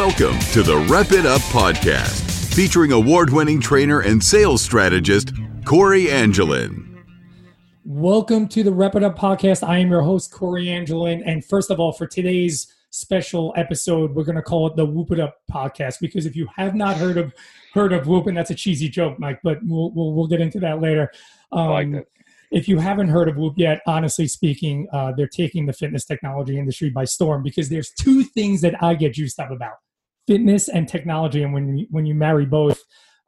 Welcome to the Rep It Up podcast, featuring award winning trainer and sales strategist, Corey Angelin. Welcome to the Rep It Up podcast. I am your host, Corey Angelin. And first of all, for today's special episode, we're going to call it the Whoop It Up podcast because if you have not heard of heard of Whoop, and that's a cheesy joke, Mike, but we'll we'll, we'll get into that later. Um, I like that if you haven't heard of Whoop yet, honestly speaking, uh, they're taking the fitness technology industry by storm because there's two things that I get juiced up about: fitness and technology. And when you, when you marry both,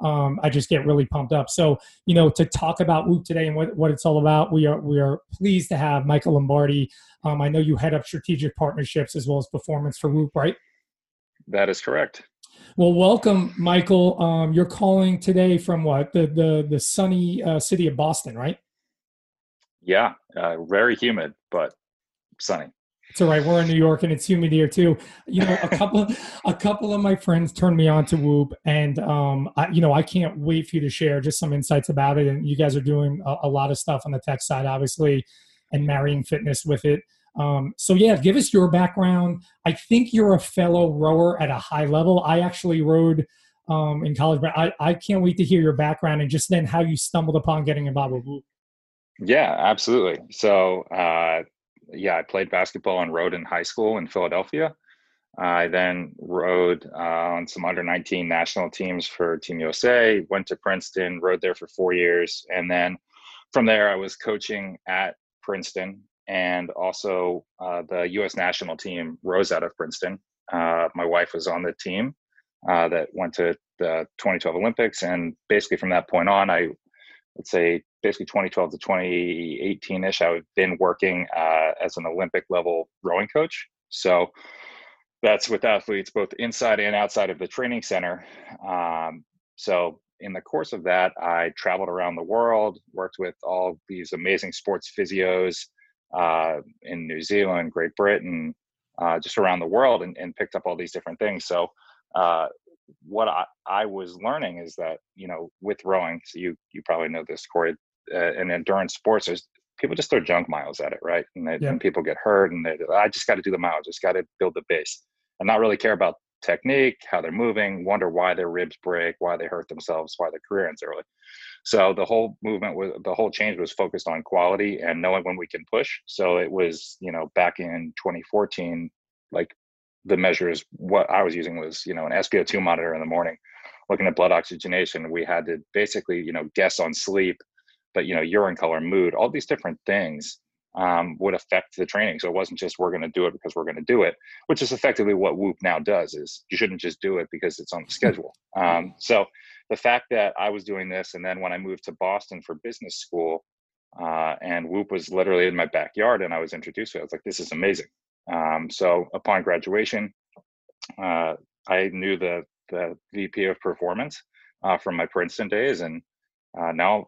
um, I just get really pumped up. So, you know, to talk about Whoop today and what, what it's all about, we are we are pleased to have Michael Lombardi. Um, I know you head up strategic partnerships as well as performance for Whoop, right? That is correct. Well, welcome, Michael. Um, you're calling today from what the the the sunny uh, city of Boston, right? Yeah, uh, very humid, but sunny. It's all right. We're in New York and it's humid here too. You know, a couple, a couple of my friends turned me on to Whoop, and um, I, you know, I can't wait for you to share just some insights about it. And you guys are doing a, a lot of stuff on the tech side, obviously, and marrying fitness with it. Um, so yeah, give us your background. I think you're a fellow rower at a high level. I actually rowed um, in college, but I, I can't wait to hear your background and just then how you stumbled upon getting involved with Whoop. Yeah, absolutely. So, uh, yeah, I played basketball and rowed in high school in Philadelphia. I then rowed uh, on some under 19 national teams for Team USA, went to Princeton, rowed there for four years. And then from there, I was coaching at Princeton and also uh, the US national team rows out of Princeton. Uh, my wife was on the team uh, that went to the 2012 Olympics. And basically from that point on, I let's say basically 2012 to 2018 ish, I've been working uh, as an Olympic level rowing coach. So that's with athletes both inside and outside of the training center. Um, so in the course of that, I traveled around the world, worked with all these amazing sports physios uh, in New Zealand, Great Britain, uh, just around the world, and, and, picked up all these different things. So uh, what I, I was learning is that you know with rowing so you you probably know this corey uh, in endurance sports there's people just throw junk miles at it right? And, they, yeah. and people get hurt and they, i just got to do the mile just got to build the base and not really care about technique how they're moving wonder why their ribs break why they hurt themselves why their career ends early. So the whole movement was the whole change was focused on quality and knowing when we can push. So it was you know back in 2014 like the measures what i was using was you know an spo2 monitor in the morning looking at blood oxygenation. We had to basically you know guess on sleep but you know urine color mood all these different things um, would affect the training. So it wasn't just we're going to do it because we're going to do it which is effectively what whoop now does is you shouldn't just do it because it's on the schedule. Um, so the fact that i was doing this and then when i moved to boston for business school uh, and whoop was literally in my backyard and i was introduced to it i was like this is amazing um, so upon graduation, uh, I knew the the VP of performance uh, from my Princeton days, and uh, now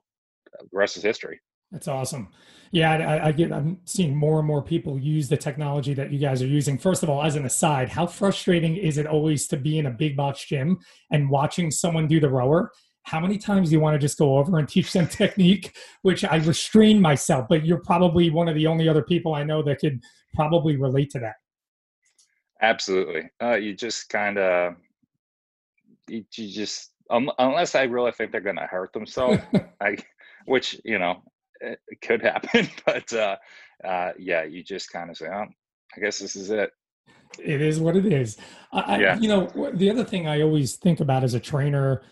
the rest is history. That's awesome. Yeah, I, I, get. I'm seeing more and more people use the technology that you guys are using. First of all, as an aside, how frustrating is it always to be in a big box gym and watching someone do the rower how many times do you want to just go over and teach them technique which i restrain myself but you're probably one of the only other people i know that could probably relate to that. Absolutely. Uh, you just kind of you, you, just um, unless i really think they're going to hurt themselves i which you know it, it could happen but uh, uh, yeah you just kind of say oh i guess this is it. It is what it is. I, yeah. you know the other thing i always think about as a trainer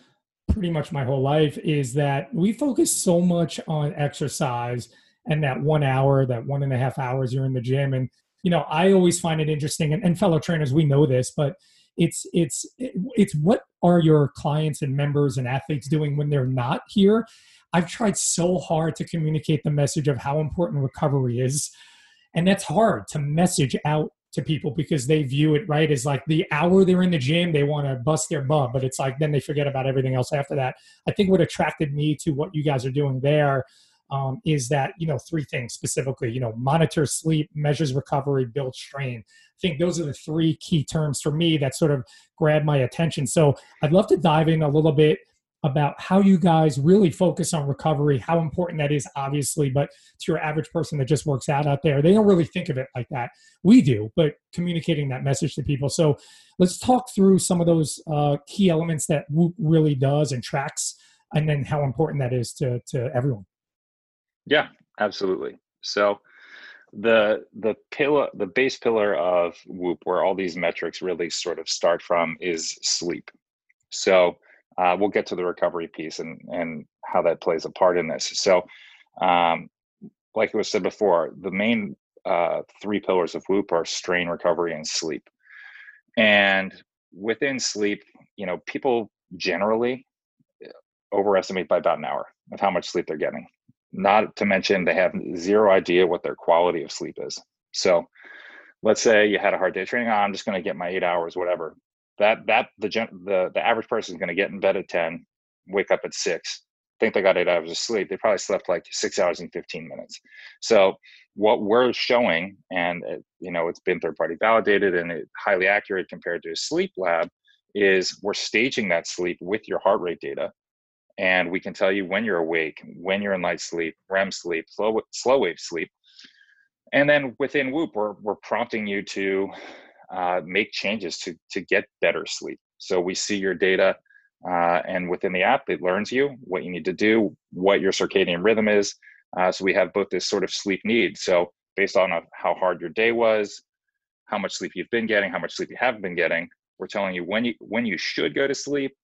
pretty much my whole life is that we focus so much on exercise and that one hour, that one and a half hours you're in the gym. And, you know, I always find it interesting and, and fellow trainers, we know this, but it's, it's, it's what are your clients and members and athletes doing when they're not here? I've tried so hard to communicate the message of how important recovery is. And that's hard to message out to people because they view it right as like the hour they're in the gym they want to bust their butt but it's like then they forget about everything else after that i think what attracted me to what you guys are doing there um, is that you know three things specifically you know monitor sleep measures recovery build strain i think those are the three key terms for me that sort of grab my attention so i'd love to dive in a little bit about how you guys really focus on recovery, how important that is, obviously, but to your average person that just works out out there, they don't really think of it like that. We do, but communicating that message to people. So let's talk through some of those uh, key elements that Whoop really does and tracks, and then how important that is to, to everyone. Yeah, absolutely. So the the pillar the base pillar of whoop where all these metrics really sort of start from is sleep. So uh, we'll get to the recovery piece and and how that plays a part in this. So um, like it was said before the main uh, three pillars of whoop are strain recovery and sleep. And within sleep you know people generally uh, overestimate by about an hour of how much sleep they're getting not to mention they have zero idea what their quality of sleep is. So let's say you had a hard day training, oh, I'm just going to get my eight hours, whatever. That that the the the average person is going to get in bed at 10, wake up at six, think they got eight hours of sleep. They probably slept like six hours and 15 minutes. So what we're showing, and it, you know, it's been third party validated and it, highly accurate compared to a sleep lab, is we're staging that sleep with your heart rate data and we can tell you when you're awake, when you're in light sleep, REM sleep, slow slow wave sleep, and then within Whoop, we're we're prompting you to uh, make changes to to get better sleep. So we see your data, uh, and within the app, it learns you what you need to do, what your circadian rhythm is. Uh, so we have both this sort of sleep need. So based on how hard your day was, how much sleep you've been getting, how much sleep you haven't been getting, we're telling you when you when you should go to sleep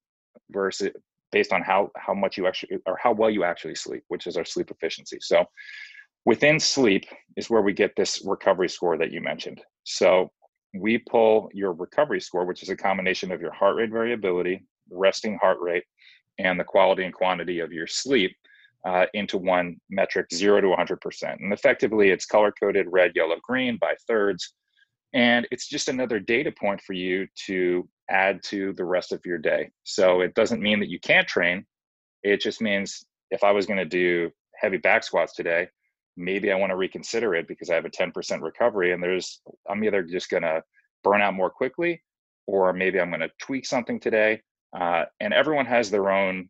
versus based on how how much you actually or how well you actually sleep, which is our sleep efficiency. So within sleep is where we get this recovery score that you mentioned. So we pull your recovery score, which is a combination of your heart rate variability, resting heart rate, and the quality and quantity of your sleep uh, into one metric, zero to 100%. And effectively, it's color coded red, yellow, green by thirds. And it's just another data point for you to add to the rest of your day. So it doesn't mean that you can't train. It just means if I was going to do heavy back squats today, maybe I want to reconsider it because I have a 10% recovery and there's I'm either just going to burn out more quickly or maybe I'm going to tweak something today. Uh, and everyone has their own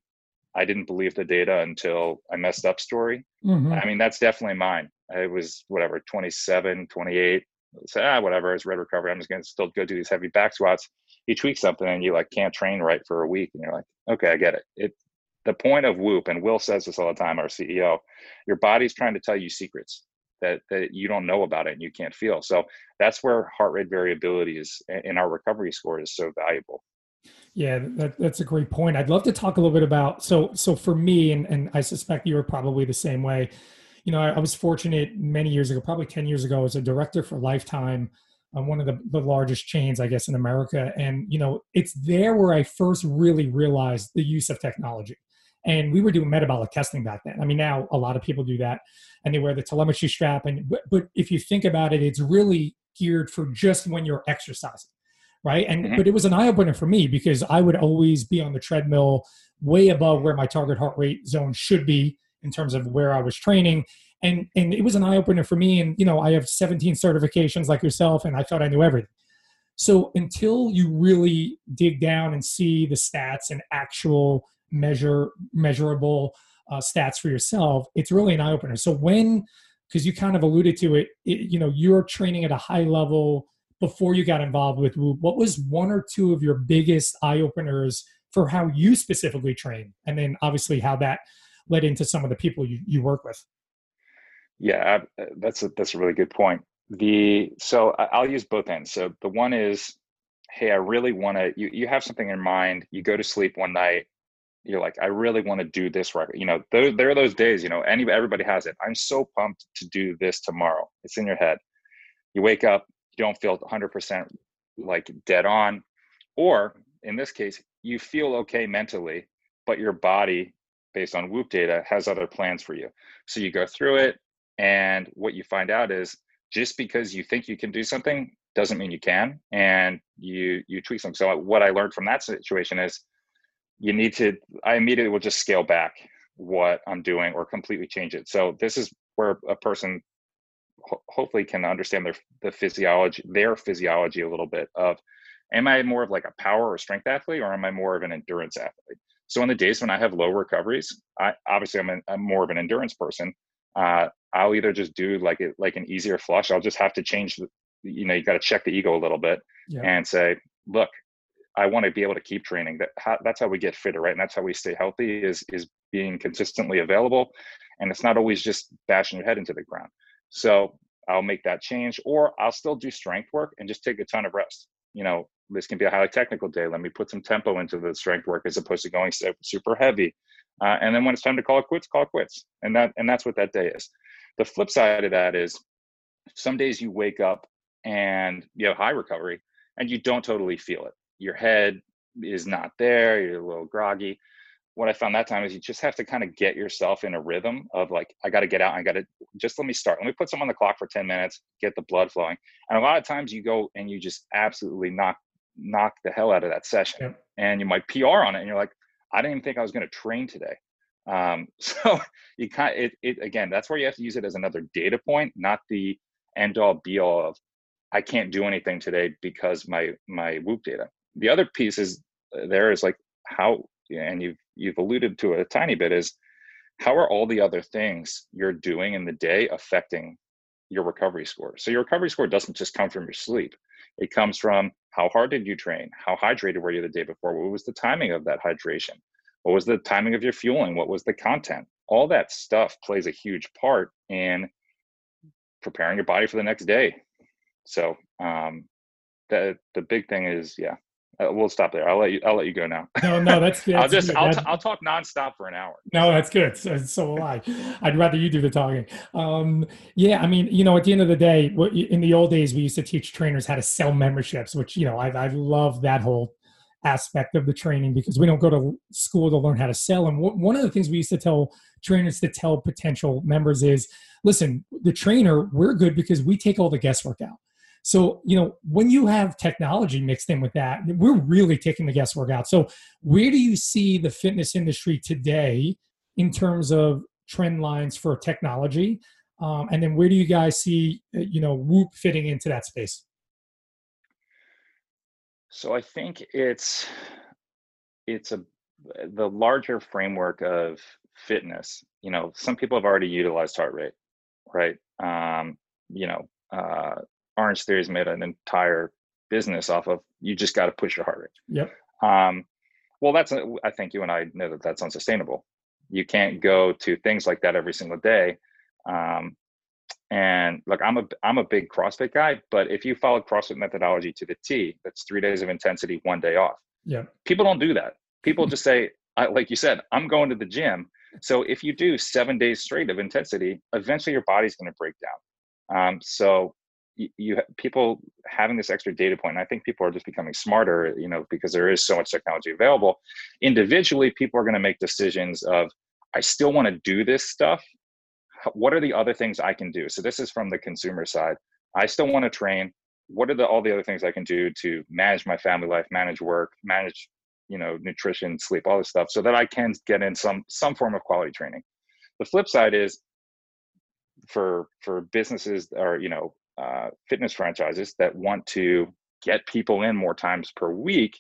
I didn't believe the data until I messed up story. Mm-hmm. I mean, that's definitely mine. I was whatever, 27, 28. Say, ah, whatever, it's red recovery. I'm just going to still go do these heavy back squats. You tweak something and you like can't train right for a week and you're like okay i get it. It the point of whoop and will says this all the time our ceo your body's trying to tell you secrets that that you don't know about it and you can't feel. So that's where heart rate variability is in our recovery score is so valuable. Yeah that, that's a great point. I'd love to talk a little bit about so so for me and, and i suspect you were probably the same way you know I, I was fortunate many years ago probably 10 years ago as a director for lifetime um, one of the, the largest chains, I guess, in America. And, you know, it's there where I first really realized the use of technology. And we were doing metabolic testing back then. I mean, now a lot of people do that and they wear the telemetry strap. And, but, but if you think about it, it's really geared for just when you're exercising. Right. And, mm-hmm. but it was an eye opener for me because I would always be on the treadmill way above where my target heart rate zone should be in terms of where I was training and and it was an eye opener for me. And you know, I have 17 certifications like yourself, and I thought I knew everything. So until you really dig down and see the stats and actual measure measurable uh, stats for yourself, it's really an eye opener. So when because you kind of alluded to it, it, you know, you're training at a high level before you got involved with Whoop. What was one or two of your biggest eye openers for how you specifically train, and then obviously how that led into some of the people you, you work with? Yeah, uh, that's a, that's a really good point. The so I'll use both ends. So the one is, hey, I really want to. You you have something in mind. You go to sleep one night. You're like, I really want to do this record. You know, there, there are those days. You know, any everybody has it. I'm so pumped to do this tomorrow. It's in your head. You wake up. You don't feel 100 percent like dead on, or in this case, you feel okay mentally, but your body based on Whoop data has other plans for you. So you go through it, and what you find out is just because you think you can do something doesn't mean you can, and you you tweak something. So what I learned from that situation is you need to. I immediately will just scale back what I'm doing or completely change it. So this is where a person ho- hopefully can understand their the physiology, their physiology a little bit of, am I more of like a power or strength athlete, or am I more of an endurance athlete? So on the days when I have low recoveries, I obviously I'm, more of an endurance person. Uh, I'll either just do like it like an easier flush. I'll just have to change the, you know, you got to check the ego a little bit yeah. and say, look, I want to be able to keep training. That how, that's how we get fitter, right? And that's how we stay healthy is is being consistently available, and it's not always just bashing your head into the ground. So I'll make that change, or I'll still do strength work and just take a ton of rest. You know, this can be a highly technical day. Let me put some tempo into the strength work as opposed to going super heavy. Uh, and then when it's time to call it quits, call it quits. And that and that's what that day is. The flip side of that is some days you wake up and you have high recovery and you don't totally feel it. Your head is not there, you're a little groggy. What I found that time is you just have to kind of get yourself in a rhythm of like, I got to get out, I got to just let me start. Let me put some on the clock for 10 minutes, get the blood flowing. And a lot of times you go and you just absolutely knock knock the hell out of that session. Yep. And you might PR on it and you're like, I didn't even think I was going to train today. Um, so you kind of, it, it, again, that's where you have to use it as another data point, not the end all be all of I can't do anything today because my my Whoop data. The other piece is uh, there is like how, and you've you've alluded to it a tiny bit is how are all the other things you're doing in the day affecting your recovery score? So your recovery score doesn't just come from your sleep. It comes from how hard did you train? How hydrated were you the day before? What was the timing of that hydration? What was the timing of your fueling? What was the content? All that stuff plays a huge part in preparing your body for the next day. So um, the the big thing is, yeah, uh, we'll stop there. I'll let you. I'll let you go now. No, no, that's. that's I'll just. I'll, t- I'll talk nonstop for an hour. No, that's good. So, so will I. I'd rather you do the talking. Um, yeah, I mean, you know, at the end of the day, in the old days, we used to teach trainers how to sell memberships, which you know, I I love that whole aspect of the training because we don't go to school to learn how to sell. And w- one of the things we used to tell trainers to tell potential members is, listen, the trainer, we're good because we take all the guesswork out. So, you know, when you have technology mixed in with that, we're really taking the guesswork out. So, where do you see the fitness industry today in terms of trend lines for technology? Um, and then where do you guys see, uh, you know, Whoop fitting into that space? So I think it's it's a the larger framework of fitness. You know, some people have already utilized heart rate, right? Um, you know, uh, Orange Theory's made an entire business off of you just got to push your heart rate. Yep. Um, well, that's I think you and I know that that's unsustainable. You can't go to things like that every single day. Um, and look, I'm a I'm a big CrossFit guy, but if you follow CrossFit methodology to the T, that's three days of intensity, one day off. Yeah. People don't do that. People just say, I, like you said, I'm going to the gym. So if you do seven days straight of intensity, eventually your body's going to break down. Um, so you, people having this extra data point and i think people are just becoming smarter you know because there is so much technology available individually people are going to make decisions of i still want to do this stuff. What are the other things i can do? So this is from the consumer side. I still want to train. What are the all the other things i can do to manage my family life manage work manage you know nutrition sleep all this stuff so that i can get in some some form of quality training? The flip side is for for businesses or you know uh, fitness franchises that want to get people in more times per week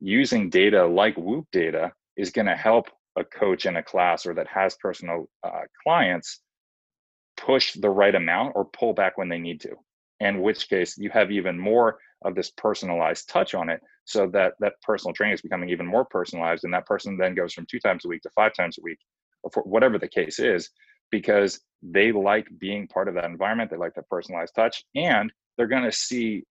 using data like whoop data is going to help a coach in a class or that has personal uh, clients push the right amount or pull back when they need to. In which case you have even more of this personalized touch on it so that that personal training is becoming even more personalized and that person then goes from two times a week to five times a week or whatever the case is because they like being part of that environment. They like the personalized touch, and they're going to see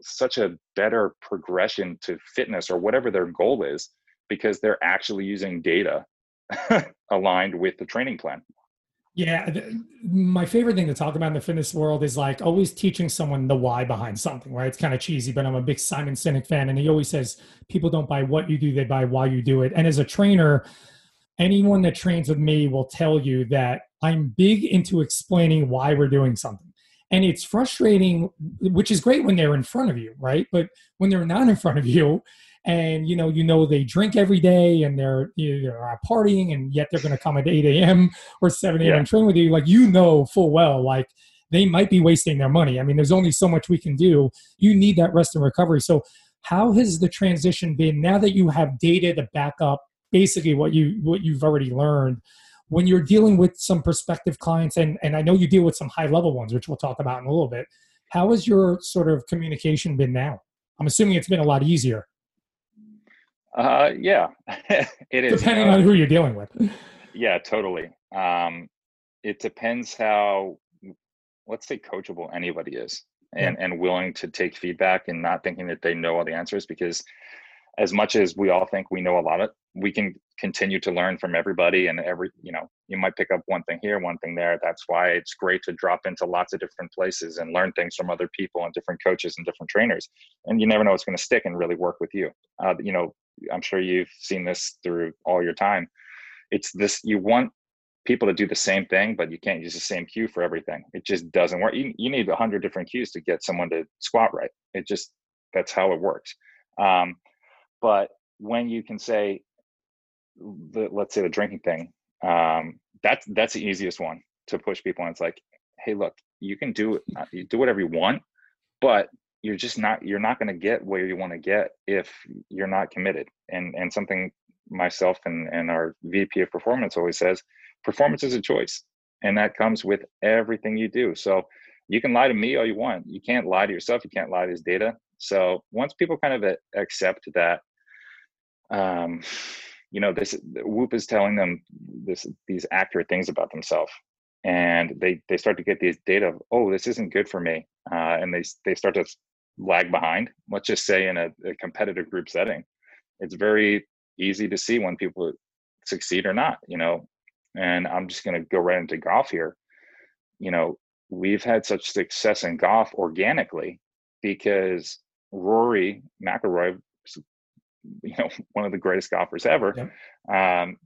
such a better progression to fitness or whatever their goal is because they're actually using data aligned with the training plan. Yeah, my favorite thing to talk about in the fitness world is like always teaching someone the why behind something, right? It's kind of cheesy, but I'm a big Simon Sinek fan, and he always says people don't buy what you do, they buy why you do it. And as a trainer, anyone that trains with me will tell you that I'm big into explaining why we're doing something. And it's frustrating, which is great when they're in front of you, right? But when they're not in front of you, and you know, you know, they drink every day and they're you know, are partying, and yet they're going to come at 8 a.m. or 7 a.m. Yeah. train with you, like you know full well, like they might be wasting their money. I mean, there's only so much we can do. You need that rest and recovery. So, how has the transition been now that you have data to back up basically what you what you've already learned when you're dealing with some prospective clients and and i know you deal with some high level ones which we'll talk about in a little bit how has your sort of communication been now? I'm assuming it's been a lot easier. Uh yeah it is depending on who you're dealing with. yeah totally. Um it depends how let's say coachable anybody is and yeah. and willing to take feedback and not thinking that they know all the answers because as much as we all think we know a lot of we can continue to learn from everybody and every you know you might pick up one thing here one thing there. That's why it's great to drop into lots of different places and learn things from other people and different coaches and different trainers and you never know what's going to stick and really work with you. Uh, you know i'm sure you've seen this through all your time. It's this you want people to do the same thing but you can't use the same cue for everything. It just doesn't work. You, you need 100 different cues to get someone to squat right. It just that's how it works. Um, but when you can say the, let's say the drinking thing um, that's that's the easiest one to push people and it's like hey look you can do uh, you do whatever you want but you're just not you're not going to get where you want to get if you're not committed. And and something myself and and our vp of performance always says performance is a choice and that comes with everything you do. So you can lie to me all you want. You can't lie to yourself. You can't lie to this data. So once people kind of accept that um you know this whoop is telling them this these accurate things about themselves. And they they start to get these data of oh this isn't good for me uh, and they they start to lag behind. Let's just say in a, a competitive group setting it's very easy to see when people succeed or not you know? And i'm just going to go right into golf here. You know we've had such success in golf organically because rory mcilroy you know one of the greatest golfers ever. Um,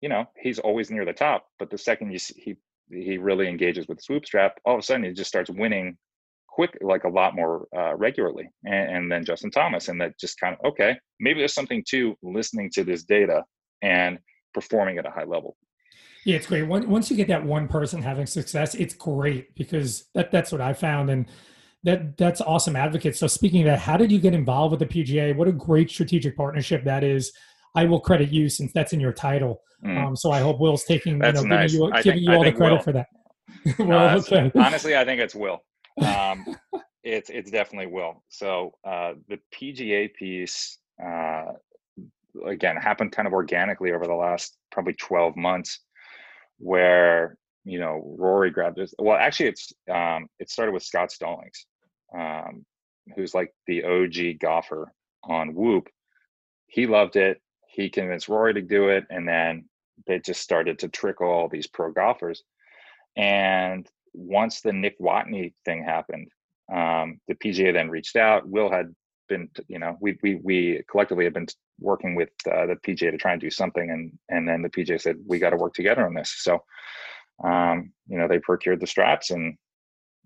you know, he's always near the top, but the second you see, he he really engages with the swoop strap, all of a sudden he just starts winning quick, like a lot more uh, regularly. And, and then Justin Thomas, and that just kind of okay, maybe there's something to listening to this data and performing at a high level. Yeah, it's great. Once you get that one person having success, it's great because that, that's what I found. And that that's awesome advocate. So speaking of that, how did you get involved with the PGA? What a great strategic partnership that is. I will credit you since that's in your title. Mm. Um, so I hope Will's taking that's you know, nice. giving you, giving you all the credit Will. for that. well, okay. Honestly, I think it's Will. Um, it's it's definitely Will. So uh, the PGA piece uh, again happened kind of organically over the last probably 12 months, where you know Rory grabbed this. Well, actually, it's um, it started with Scott Stallings um, who's like the OG golfer on Whoop, he loved it. He convinced Rory to do it, and then they just started to trickle all these pro golfers. And once the Nick Watney thing happened, um, the PGA then reached out. Will had been, you know, we we we collectively had been working with uh, the PGA to try and do something, and and then the PGA said we got to work together on this. So, um, you know, they procured the straps, and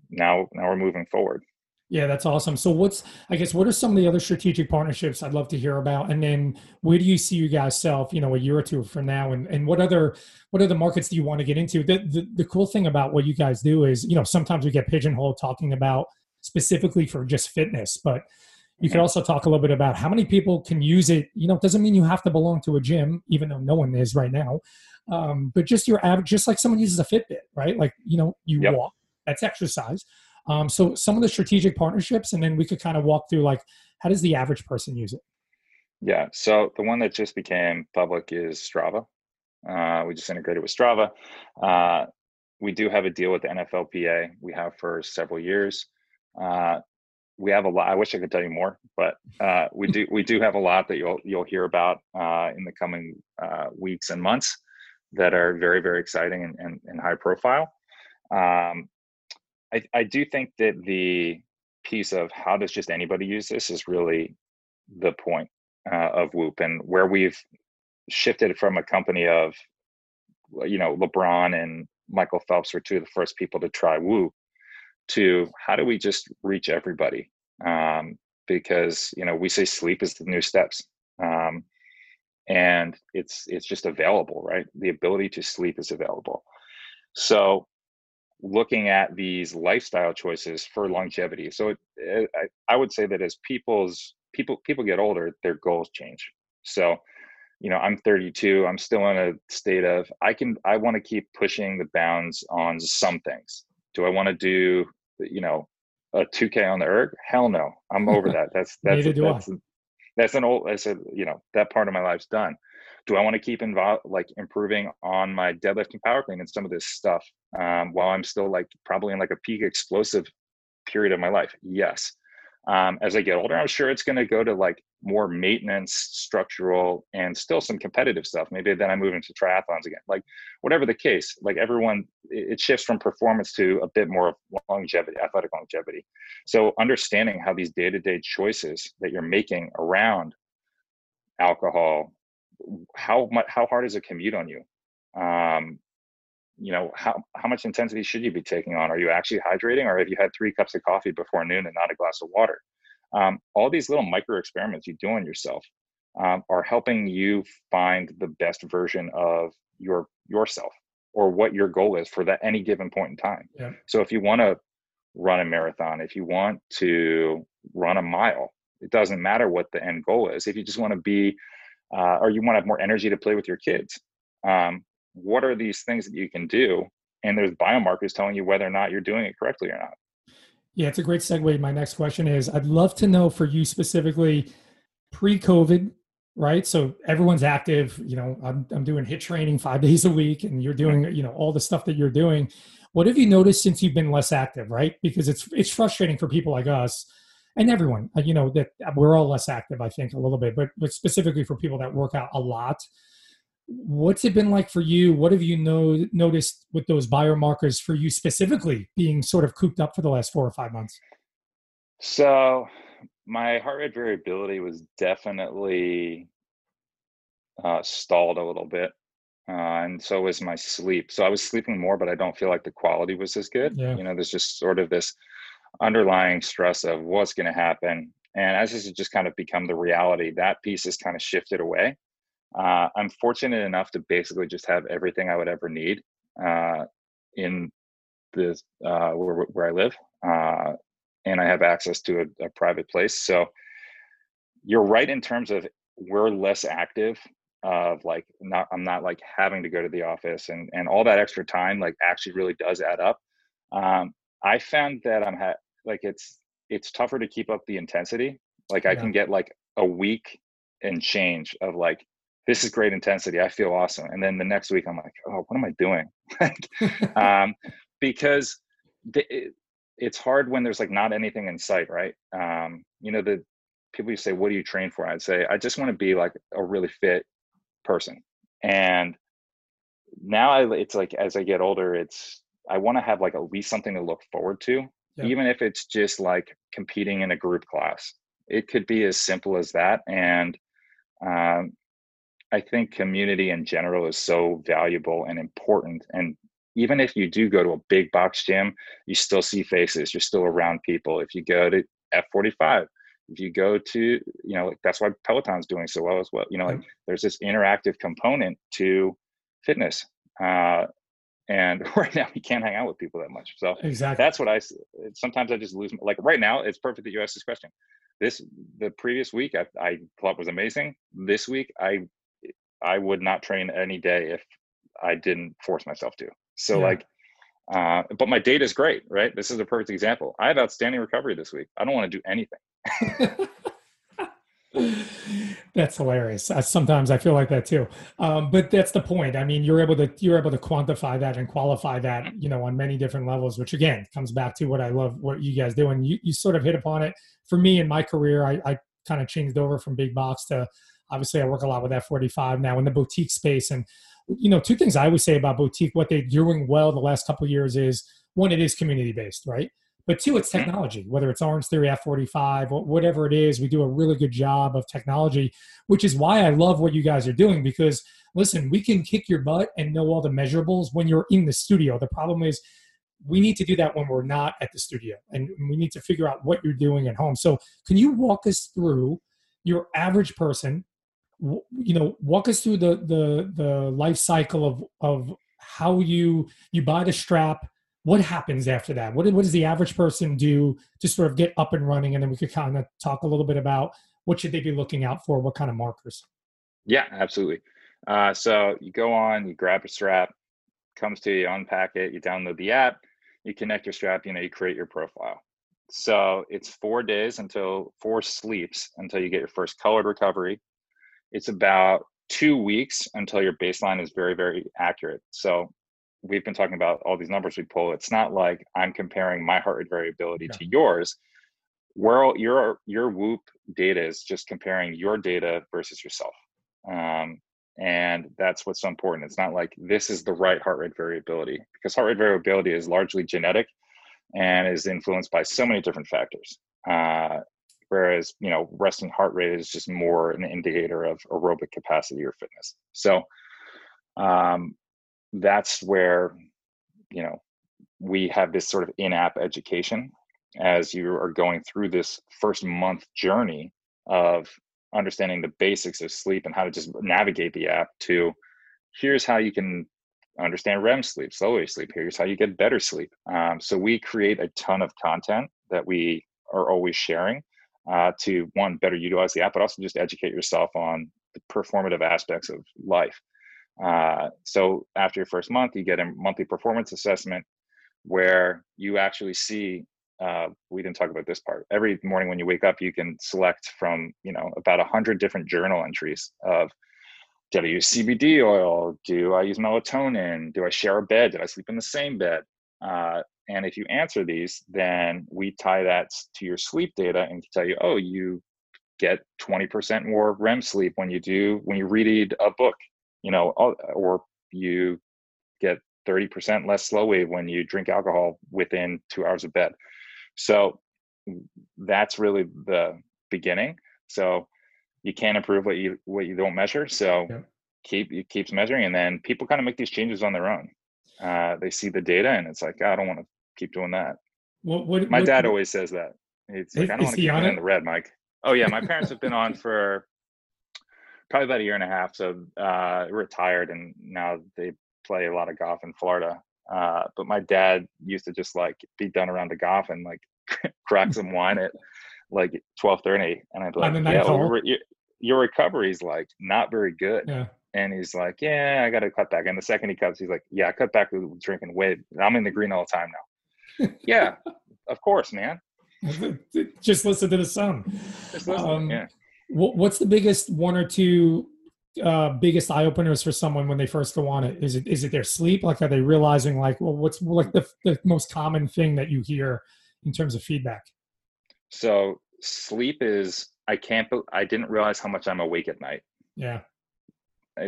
now now we're moving forward. Yeah, that's awesome. So what's I guess what are some of the other strategic partnerships I'd love to hear about? And then where do you see you guys self, you know, a year or two from now? And and what other what other markets do you want to get into? The the, the cool thing about what you guys do is, you know, sometimes we get pigeonholed talking about specifically for just fitness, but you could mm-hmm. also talk a little bit about how many people can use it. You know, it doesn't mean you have to belong to a gym, even though no one is right now. Um, but just your average, just like someone uses a Fitbit, right? Like, you know, you yep. walk, that's exercise um, so some of the strategic partnerships, and then we could kind of walk through like how does the average person use it? Yeah. So the one that just became public is Strava. Uh, we just integrated with Strava. Uh, we do have a deal with the NFLPA. We have for several years. Uh, we have a lot. I wish I could tell you more, but uh, we do. We do have a lot that you'll you'll hear about uh, in the coming uh, weeks and months that are very very exciting and, and, and high profile. Um, I, I do think that the piece of how does just anybody use this is really the point uh, of Whoop and where we've shifted from a company of, you know, LeBron and Michael Phelps were two of the first people to try Whoop to how do we just reach everybody? Um, because, you know, we say sleep is the new steps. Um, and it's it's just available, right? The ability to sleep is available. So looking at these lifestyle choices for longevity. So it, it, I, I would say that as people's people people get older, their goals change. So you know, I'm 32. I'm still in a state of I can I want to keep pushing the bounds on some things. Do I want to do you know a 2K on the erg? Hell no. I'm over that. That's that's that's, that's an old. I said you know that part of my life's done. Do I want to keep involved like improving on my deadlifting power clean and some of this stuff um, while I'm still like probably in like a peak explosive period of my life? Yes. Um, as I get older, I'm sure it's going to go to like more maintenance, structural, and still some competitive stuff. Maybe then I move into triathlons again. Like whatever the case, like everyone, it shifts from performance to a bit more of longevity, athletic longevity. So understanding how these day-to-day choices that you're making around alcohol, how much, how hard is a commute on you? Um, you know how how much intensity should you be taking on are you actually hydrating or have you had three cups of coffee before noon and not a glass of water um, all these little micro experiments you do on yourself um, are helping you find the best version of your yourself or what your goal is for that any given point in time yeah. so if you want to run a marathon if you want to run a mile it doesn't matter what the end goal is if you just want to be uh, or you want to have more energy to play with your kids um, what are these things that you can do and there's biomarkers telling you whether or not you're doing it correctly or not yeah, it's a great segue. My next question is I'd love to know for you specifically pre COVID, right? So everyone's active, you know, I'm, I'm doing HIIT training five days a week and you're doing, you know, all the stuff that you're doing. What have you noticed since you've been less active, right? Because it's, it's frustrating for people like us and everyone, uh, you know, that we're all less active, I think a little bit, but, but specifically for people that work out a lot. What's it been like for you? What have you know, noticed with those biomarkers for you specifically being sort of cooped up for the last four or five months? So my heart rate variability was definitely uh, stalled a little bit uh, and so was my sleep. So i was sleeping more but i don't feel like the quality was as good. Yeah. you know there's just sort of this underlying stress of what's going to happen and as this has just kind of become the reality that piece has kind of shifted away uh, I'm fortunate enough to basically just have everything I would ever need uh, in this uh, where, where I live, uh, and I have access to a, a, private place. So you're right in terms of we're less active. Of like not, I'm not like having to go to the office and and all that extra time like actually really does add up. Um, I found that I'm ha- like it's it's tougher to keep up the intensity. Like I can get like a week and change of like this is great intensity. I feel awesome. And then the next week, I'm like, oh, what am I doing? um, because the, it, it's hard when there's like not anything in sight, right? Um, you know, the people you say, what do you train for? I'd say, I just want to be like a really fit person. And now I, it's like, as I get older, it's, I want to have like at least something to look forward to, yeah. even if it's just like competing in a group class. It could be as simple as that. And um, I think community in general is so valuable and important. And even if you do go to a big box gym, you still see faces, you're still around people. If you go to F45, if you go to, you know, like that's why Peloton's doing so well as well. You know, like there's this interactive component to fitness. Uh, and right now we can't hang out with people that much. So exactly. that's what I, sometimes I just lose, like right now it's perfect that you asked this question. This, the previous week I, I thought was amazing. This week I I would not train any day if I didn't force myself to. So yeah. like, uh, but my data is great, right? This is a perfect example. I have outstanding recovery this week. I don't want to do anything. that's hilarious. sometimes I feel like that too. Um, but that's the point. I mean, you're able to you're able to quantify that and qualify that, you know, on many different levels. Which again comes back to what I love what you guys do, and you you sort of hit upon it. For me in my career, I, I kind of changed over from big box to obviously I work a lot with F45 now in the boutique space. And, you know, two things I would say about boutique, what they're doing well the last couple years is one, it is community based, right? But two, it's mm-hmm. technology, whether it's Orange Theory F45 whatever it is, we do a really good job of technology, which is why I love what you guys are doing because listen, we can kick your butt and know all the measurables when you're in the studio. The problem is we need to do that when we're not at the studio and we need to figure out what you're doing at home. So, can you walk us through your average person you know walk us through the the the life cycle of of how you you buy the strap what happens after that what, what does the average person do to sort of get up and running and then we could kind of talk a little bit about what should they be looking out for what kind of markers Yeah, absolutely. Uh, so you go on, you grab a strap, comes to you, you unpack it, you download the app, you connect your strap, you know, you create your profile. So it's four days until four sleeps until you get your first colored recovery. It's about two weeks until your baseline is very, very accurate. So we've been talking about all these numbers we pull. It's not like I'm comparing my heart rate variability to yours. Where your your Whoop data is just comparing your data versus yourself. Um, and that's what's so important. It's not like this is the right heart rate variability because heart rate variability is largely genetic and is influenced by so many different factors. Uh, whereas, you know, resting heart rate is just more an indicator of aerobic capacity or fitness. So um, that's where, you know, we have this sort of in-app education as you are going through this first month journey of understanding the basics of sleep and how to just navigate the app to here's how you can understand REM sleep, slow sleep. Here's how you get better sleep. Um, so we create a ton of content that we are always sharing uh, to one better utilize the app, but also just educate yourself on the performative aspects of life. Uh, so after your first month, you get a monthly performance assessment where you actually see uh, we didn't talk about this part. Every morning when you wake up, you can select from you know about a hundred different journal entries of did I use CBD oil? Do I use melatonin? Do I share a bed? Did I sleep in the same bed? Uh, and if you answer these, then we tie that to your sleep data and tell you, oh, you get 20% more REM sleep when you do when you read a book, you know, or you get 30% less slow wave when you drink alcohol within two hours of bed. So that's really the beginning. So you can't improve what you what you don't measure. So yeah. keep you keeps measuring, and then people kind of make these changes on their own. Uh, they see the data, and it's like oh, I don't want to keep doing that. What, what, my what, dad always says that. It's like I don't want to keep it in the red, Mike. Oh yeah, my parents have been on for probably about a year and a half. So uh, retired, and now they play a lot of golf in Florida. Uh, but my dad used to just like be done around the golf and like crack some wine at like twelve thirty, and I'd be like, yeah, well, your, your recovery is like not very good. Yeah. And he's like, yeah, I got to cut back. And the second he cuts, he's like, yeah, I cut back with drinking way. I'm in the green all the time now. yeah, of course, man. Just listen to the sun. Listen. Um, yeah. What's the biggest one or two uh, biggest eye openers for someone when they first go on it? Is it is it their sleep? Like, are they realizing like, well, what's like the the most common thing that you hear in terms of feedback? So sleep is I can't I didn't realize how much I'm awake at night. Yeah.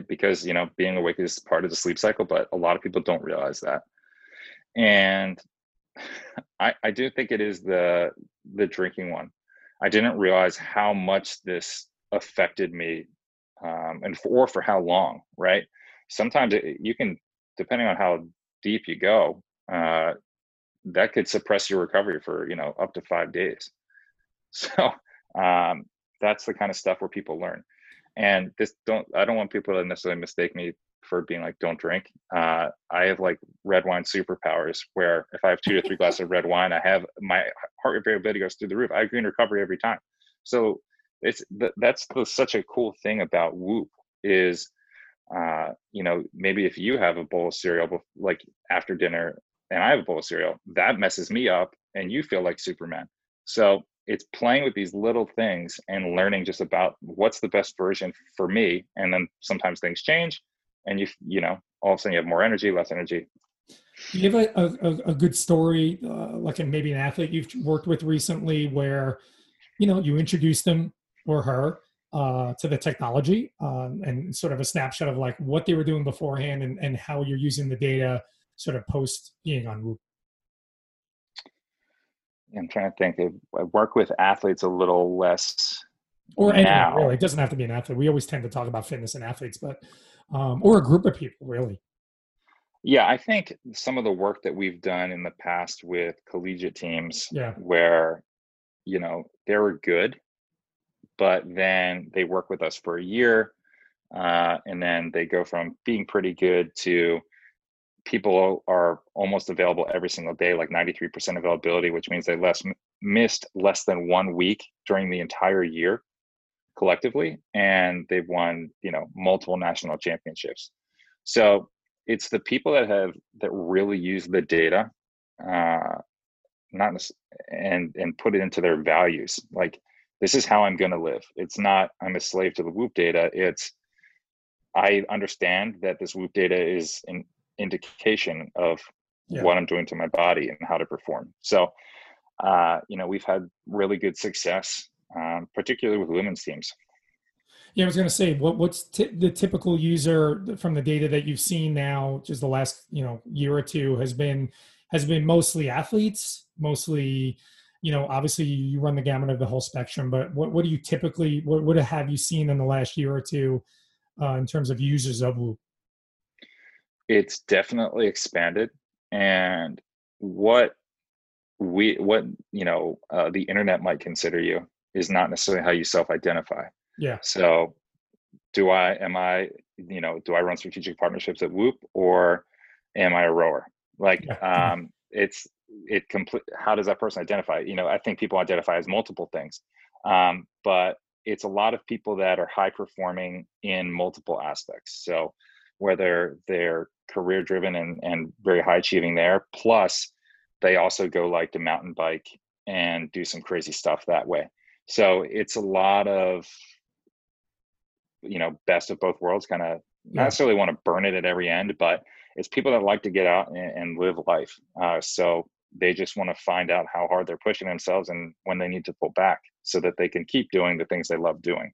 Because you know being awake is part of the sleep cycle, but a lot of people don't realize that. And I I do think it is the the drinking one. I didn't realize how much this affected me um, and for, or for how long, right? Sometimes it, you can, depending on how deep you go, uh, that could suppress your recovery for you know up to five days. So um, that's the kind of stuff where people learn. And this don't I don't want people to necessarily mistake me for being like don't drink. Uh, I have like red wine superpowers where if I have two to three glasses of red wine, I have my heart rate variability goes through the roof. I agree recovery every time. So it's that's the, such a cool thing about Whoop is, uh, you know, maybe if you have a bowl of cereal like after dinner and I have a bowl of cereal, that messes me up and you feel like Superman. So it's playing with these little things and learning just about what's the best version for me. And then sometimes things change and you, you know, all of a sudden you have more energy, less energy. Do you have a, a, a good story, uh, like a, maybe an athlete you've worked with recently where, you know, you introduced them or her uh, to the technology um, and sort of a snapshot of like what they were doing beforehand and, and how you're using the data sort of post being on Whoop? I'm trying to think. I work with athletes a little less. Or anyone, really. It doesn't have to be an athlete. We always tend to talk about fitness and athletes, but um, or a group of people, really. Yeah, I think some of the work that we've done in the past with collegiate teams, yeah. where you know they were good, but then they work with us for a year, uh, and then they go from being pretty good to people are almost available every single day, like 93% availability, which means they less missed less than one week during the entire year. Collectively, and they've won you know multiple national championships. So it's the people that have that really use the data, uh, not and and put it into their values. Like this is how I'm going to live. It's not I'm a slave to the Whoop data. It's I understand that this Whoop data is an indication of yeah. what I'm doing to my body and how to perform. So, uh, you know, we've had really good success, um, particularly with women's teams. Yeah, I was going to say, what what's t- the typical user from the data that you've seen now, just the last you know year or two, has been has been mostly athletes, mostly, you know, obviously you run the gamut of the whole spectrum. But what what do you typically what what have you seen in the last year or two uh, in terms of users of Whoop? It's definitely expanded, and what we what you know uh, the internet might consider you is not necessarily how you self-identify yeah. So do I am I you know do I run strategic partnerships at Whoop or am I a rower? Like yeah. um it's it complete how does that person identify? You know, I think people identify as multiple things. Um, but it's a lot of people that are high performing in multiple aspects. So whether they're career driven and, and very high achieving there, plus they also go like to mountain bike and do some crazy stuff that way. So it's a lot of you know best of both worlds kind of not necessarily want to burn it at every end but it's people that like to get out and, and live life uh, so they just want to find out how hard they're pushing themselves and when they need to pull back so that they can keep doing the things they love doing.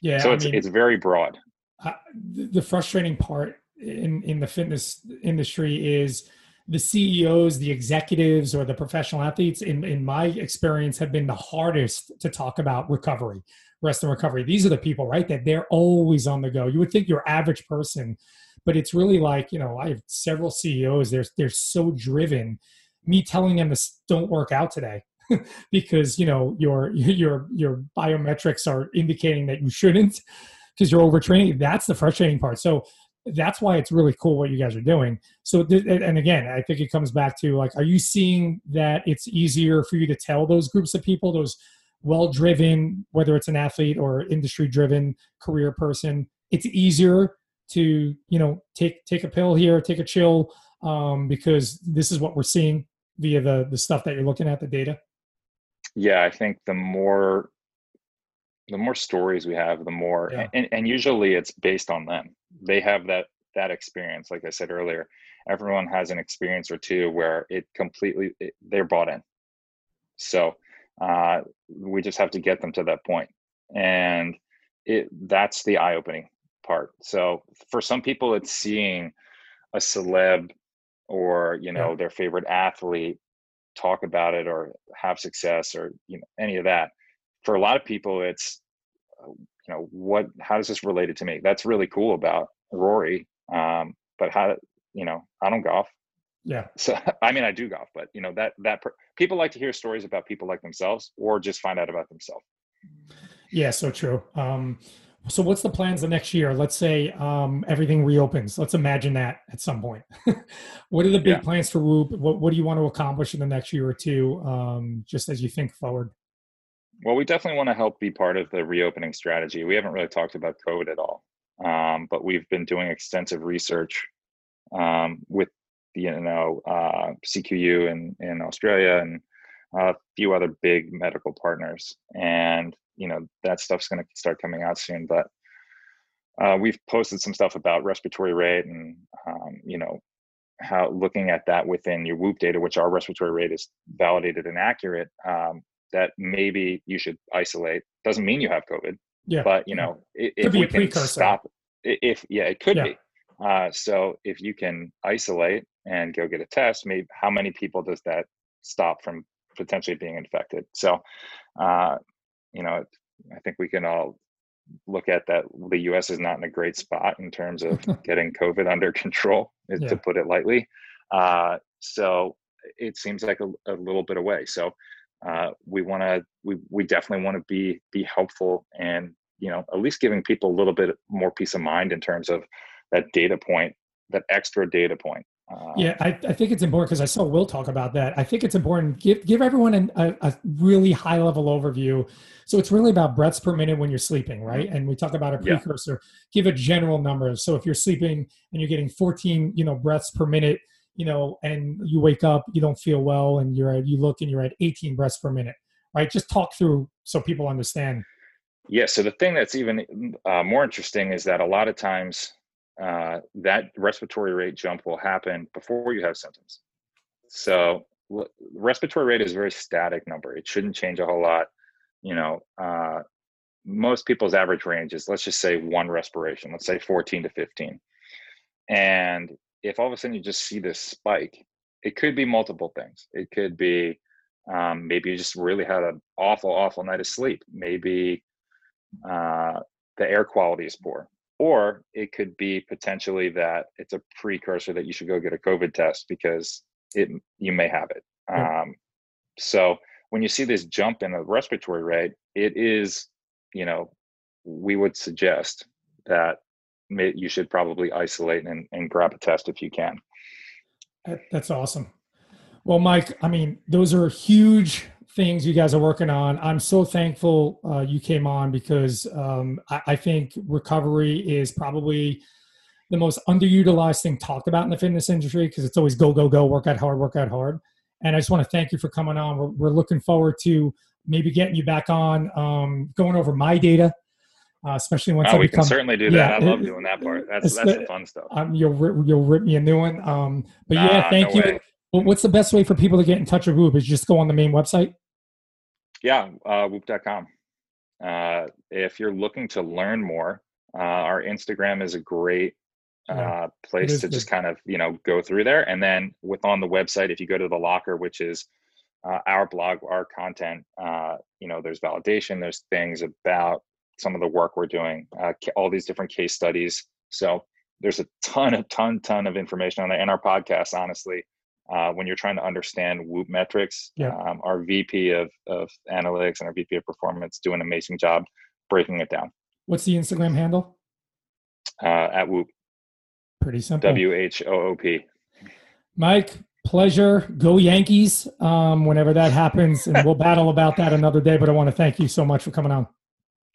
Yeah so it's I mean, it's very broad. Uh, the frustrating part in in the fitness industry is the CEOs, the executives, or the professional athletes, in, in my experience, have been the hardest to talk about recovery rest and recovery. These are the people, right? That they're always on the go. You would think your average person, but it's really like, you know, I have several CEOs, they're, they're so driven. Me telling them to don't work out today because, you know, your, your, your biometrics are indicating that you shouldn't because you're overtraining. That's the frustrating part. So that's why it's really cool what you guys are doing. So, and again, I think it comes back to like, are you seeing that it's easier for you to tell those groups of people, those well driven, whether it's an athlete or industry driven career person, it's easier to you know take take a pill here, take a chill, um, because this is what we're seeing via the the stuff that you're looking at, the data. Yeah, I think the more the more stories we have, the more yeah. and, and usually it's based on them. They have that that experience, like I said earlier. Everyone has an experience or two where it completely it, they're bought in. So uh, we just have to get them to that point, and it that's the eye-opening part. So for some people, it's seeing a celeb or you know yeah. their favorite athlete talk about it or have success or you know any of that. For a lot of people, it's uh, you know what how does this relate to me? That's really cool about Rory. Um, but how you know I don't golf. Yeah. So I mean, I do golf, but you know that that per, people like to hear stories about people like themselves, or just find out about themselves. Yeah, so true. Um, so what's the plans the next year? Let's say um, everything reopens. Let's imagine that at some point. what are the big yeah. plans for Whoop? What What do you want to accomplish in the next year or two? Um, just as you think forward. Well, we definitely want to help be part of the reopening strategy. We haven't really talked about COVID at all, um, but we've been doing extensive research um, with you know uh, CQU in in Australia and a few other big medical partners, and you know that stuff's going to start coming out soon. But uh, we've posted some stuff about respiratory rate and um, you know how looking at that within your Whoop data, which our respiratory rate is validated and accurate. Um, that maybe you should isolate. Doesn't mean you have COVID. Yeah. But you know, if we can stop, if yeah, it could yeah. be. Uh, so if you can isolate and go get a test, maybe how many people does that stop from potentially being infected? So, uh, you know, I think we can all look at that. The U.S. is not in a great spot in terms of getting COVID under control, yeah. to put it lightly. Uh, so it seems like a, a little bit away. So uh, we want to, we we definitely want to be be helpful and you know at least giving people a little bit more peace of mind in terms of that data point, that extra data point Uh, yeah, I, I, think it's important because I saw Will talk about that. I think it's important give give everyone an, a, a, really high level overview. So it's really about breaths per minute when you're sleeping, right? And we talk about a precursor. Yeah. Give a general number. So if you're sleeping and you're getting 14, you know, breaths per minute, you know, and you wake up, you don't feel well, and you're at, you look and you're at 18 breaths per minute, right? Just talk through so people understand. Yeah. So the thing that's even uh, more interesting is that a lot of times uh, that respiratory rate jump will happen before you have symptoms. So respiratory rate is a very static number. It shouldn't change a whole lot. You know, uh, most people's average range is let's just say one respiration. Let's say 14 to 15. And if all of a sudden you just see this spike, it could be multiple things. It could be um, maybe you just really had an awful, awful night of sleep. Maybe uh, the air quality is poor or it could be potentially that it's a precursor that you should go get a covid test because it you may have it um, so when you see this jump in the respiratory rate it is you know we would suggest that you should probably isolate and, and grab a test if you can that's awesome well mike i mean those are huge things you guys are working on. I'm so thankful uh, you came on because um, I, I, think recovery is probably the most underutilized thing talked about in the fitness industry because it's always go, go, go, work out hard, work out hard. And I just want to thank you for coming on. We're, we're looking forward to maybe getting you back on, um, going over my data. Uh, especially once oh, we become, can certainly do that. Yeah, I love doing that part. That's that's the fun stuff. Um, you'll you'll rip me a new one. Um, but nah, yeah, thank no you. Way. What's the best way for people to get in touch with Whoop? Is just go on the main website? yeah, uh, whoop.com. Uh, if you're looking to learn more, uh, our Instagram is a great uh, place to good. just kind of you know go through there. And then with on the website, if you go to the locker, which is uh, our blog, our content, uh, you know, there's validation, there's things about some of the work we're doing, uh, all these different case studies. So there's a ton of ton ton of information on there, and our podcast, honestly, uh, when you're trying to understand Whoop metrics. Yeah. Um, our VP of, of analytics and our VP of performance do an amazing job breaking it down. What's the Instagram handle? Uh, at Whoop. Pretty simple. W H O O P. Mike, pleasure. Go Yankees um, whenever that happens. And we'll battle about that another day. But I want to thank you so much for coming on.